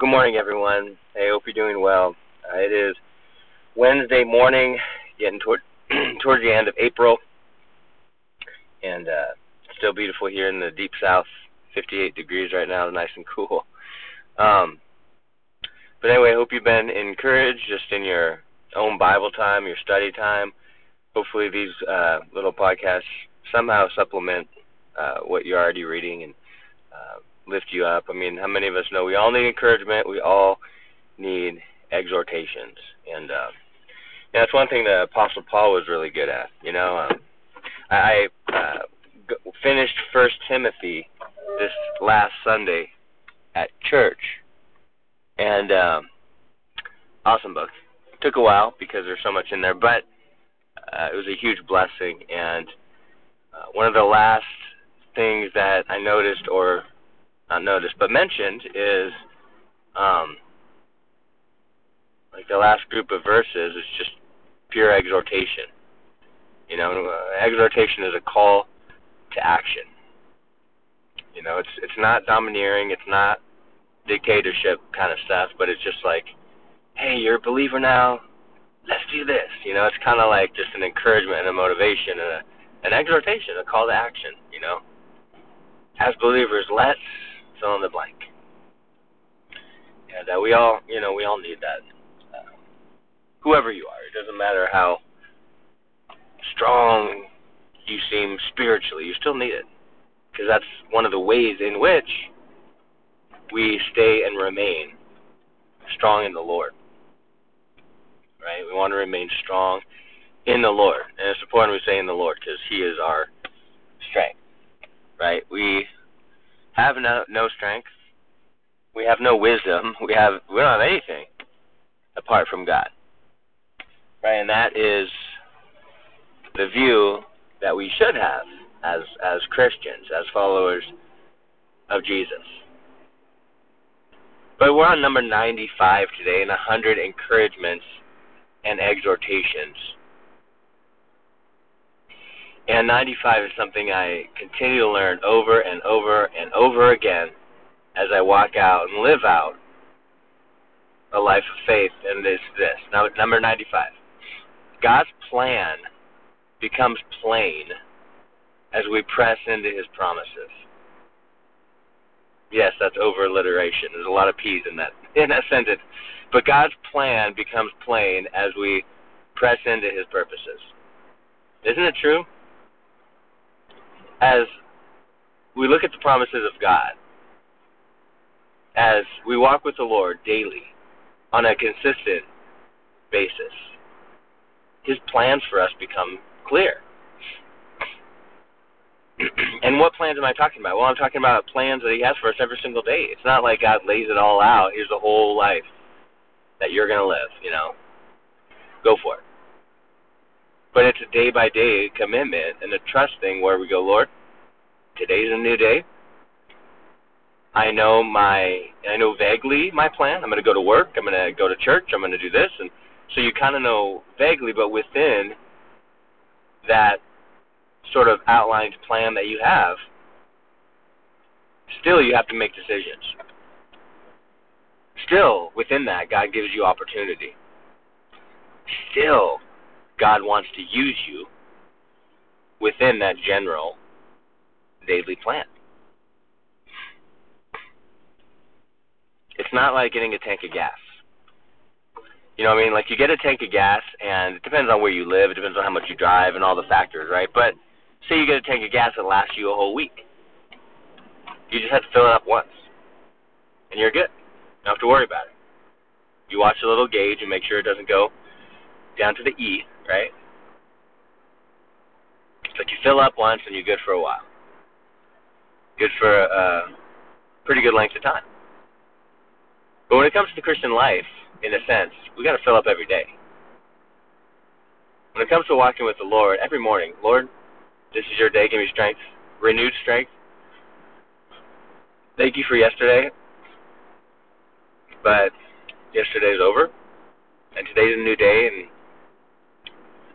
Good morning, everyone. I hope you're doing well. Uh, it is Wednesday morning, getting toward towards the end of April, and uh, still beautiful here in the deep south. 58 degrees right now, nice and cool. Um, but anyway, I hope you've been encouraged just in your own Bible time, your study time. Hopefully, these uh, little podcasts somehow supplement uh, what you're already reading and uh, lift you up. I mean, how many of us know we all need encouragement? We all need exhortations, and uh, yeah, that's one thing the Apostle Paul was really good at. You know, um, I uh, g- finished First Timothy this last Sunday at church, and um, awesome book. took a while because there's so much in there, but uh, it was a huge blessing. And uh, one of the last things that I noticed, or not noticed, but mentioned, is um, like the last group of verses is just pure exhortation. You know, uh, exhortation is a call to action. You know, it's it's not domineering, it's not dictatorship kind of stuff, but it's just like, hey, you're a believer now, let's do this. You know, it's kind of like just an encouragement and a motivation and a, an exhortation, a call to action. You know, as believers, let's fill in the blank. And uh, we all, you know, we all need that. Uh, whoever you are, it doesn't matter how strong you seem spiritually, you still need it. Because that's one of the ways in which we stay and remain strong in the Lord. Right? We want to remain strong in the Lord. And it's important we say in the Lord because He is our strength. Right? We have no, no strength. We have no wisdom. We have we don't have anything apart from God. Right? And that is the view that we should have as as Christians, as followers of Jesus. But we're on number 95 today, and 100 encouragements and exhortations. And 95 is something I continue to learn over and over and over again as I walk out and live out a life of faith, and it's this. Number 95. God's plan becomes plain as we press into his promises. Yes, that's over alliteration. There's a lot of P's in that in that sentence. But God's plan becomes plain as we press into his purposes. Isn't it true? As we look at the promises of God, as we walk with the Lord daily on a consistent basis, his plans for us become clear. and what plans am I talking about? Well, I'm talking about plans that He has for us every single day. It's not like God lays it all out. Here's the whole life that you're going to live, you know. Go for it. But it's a day by day commitment and a trust thing where we go, Lord, today's a new day. I know my I know vaguely my plan. I'm going to go to work. I'm going to go to church. I'm going to do this, and so you kind of know vaguely, but within that sort of outlined plan that you have, still you have to make decisions. Still, within that, God gives you opportunity. Still, God wants to use you within that general daily plan. It's not like getting a tank of gas. You know what I mean? Like you get a tank of gas, and it depends on where you live. It depends on how much you drive and all the factors, right? But say you get a tank of gas that lasts you a whole week. You just have to fill it up once, and you're good. You don't have to worry about it. You watch the little gauge and make sure it doesn't go down to the E, right? It's like you fill up once and you're good for a while. Good for a pretty good length of time. But when it comes to the Christian life, in a sense, we got to fill up every day. When it comes to walking with the Lord, every morning, Lord, this is your day. Give me strength, renewed strength. Thank you for yesterday, but yesterday's over, and today's a new day, and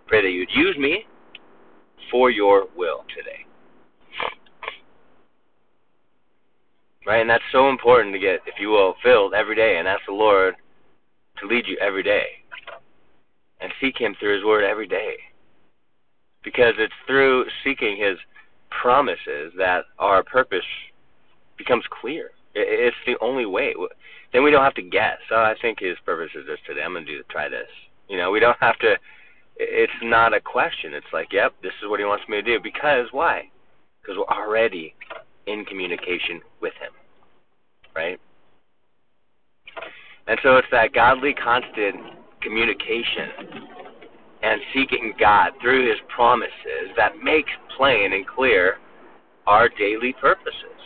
pray that you'd use me for your will today. Right? And that's so important to get, if you will, filled every day and ask the Lord to lead you every day. And seek Him through His Word every day. Because it's through seeking His promises that our purpose becomes clear. It's the only way. Then we don't have to guess. Oh, I think His purpose is this today. I'm going to do try this. You know, we don't have to. It's not a question. It's like, yep, this is what He wants me to do. Because why? Because we're already in communication with Him, right? And so it's that godly, constant communication and seeking God through His promises that makes plain and clear our daily purposes.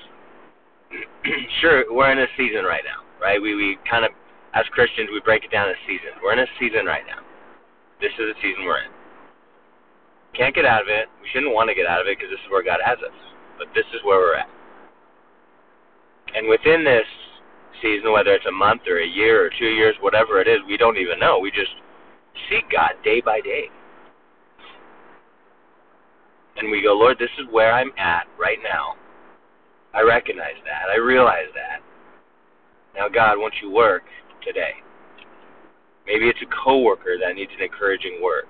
sure, we're in a season right now, right? We we kind of, as Christians, we break it down as seasons. We're in a season right now. This is the season we're in. Can't get out of it. We shouldn't want to get out of it because this is where God has us. But this is where we're at. And within this season, whether it's a month or a year or two years, whatever it is, we don't even know. We just seek God day by day. And we go, Lord, this is where I'm at right now. I recognize that. I realize that. Now, God, won't you work today? Maybe it's a coworker that needs an encouraging word.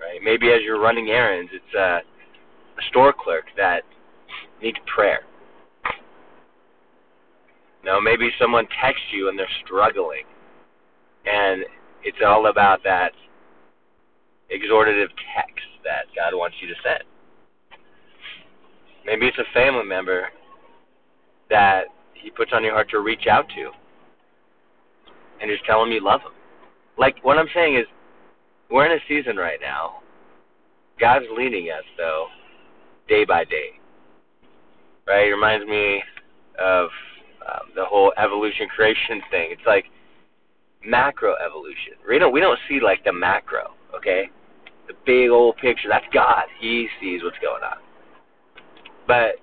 Right? Maybe as you're running errands, it's a, a store clerk that needs prayer. Now, maybe someone texts you and they're struggling, and it's all about that exhortative text that God wants you to send. Maybe it's a family member that He puts on your heart to reach out to and just tell them you love them. Like, what I'm saying is, we're in a season right now. God's leading us, though, day by day. Right? It reminds me of um, the whole evolution creation thing. It's like macro evolution. We don't we don't see like the macro, okay? The big old picture. That's God. He sees what's going on. But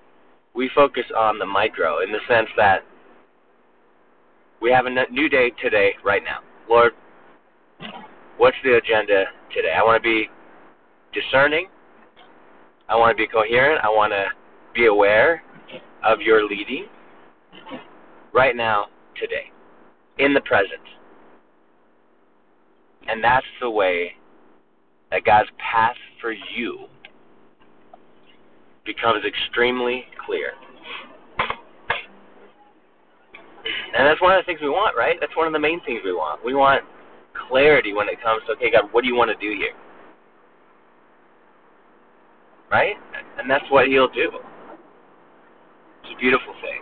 we focus on the micro in the sense that we have a new day today, right now. Lord, what's the agenda today? I want to be discerning. I want to be coherent. I want to be aware of your leading right now, today, in the present. And that's the way that God's path for you becomes extremely clear. And that's one of the things we want, right? That's one of the main things we want. We want clarity when it comes to, okay, God, what do you want to do here? Right? And that's what He'll do. It's a beautiful thing.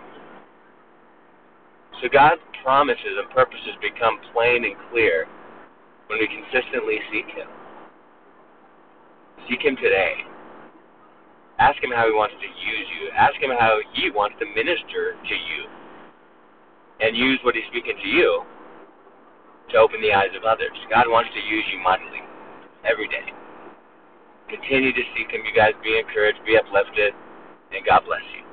So God's promises and purposes become plain and clear when we consistently seek Him. Seek Him today. Ask Him how He wants to use you. Ask Him how He wants to minister to you. And use what He's speaking to you to open the eyes of others. God wants to use you mightily every day. Continue to seek Him. You guys be encouraged, be uplifted, and God bless you.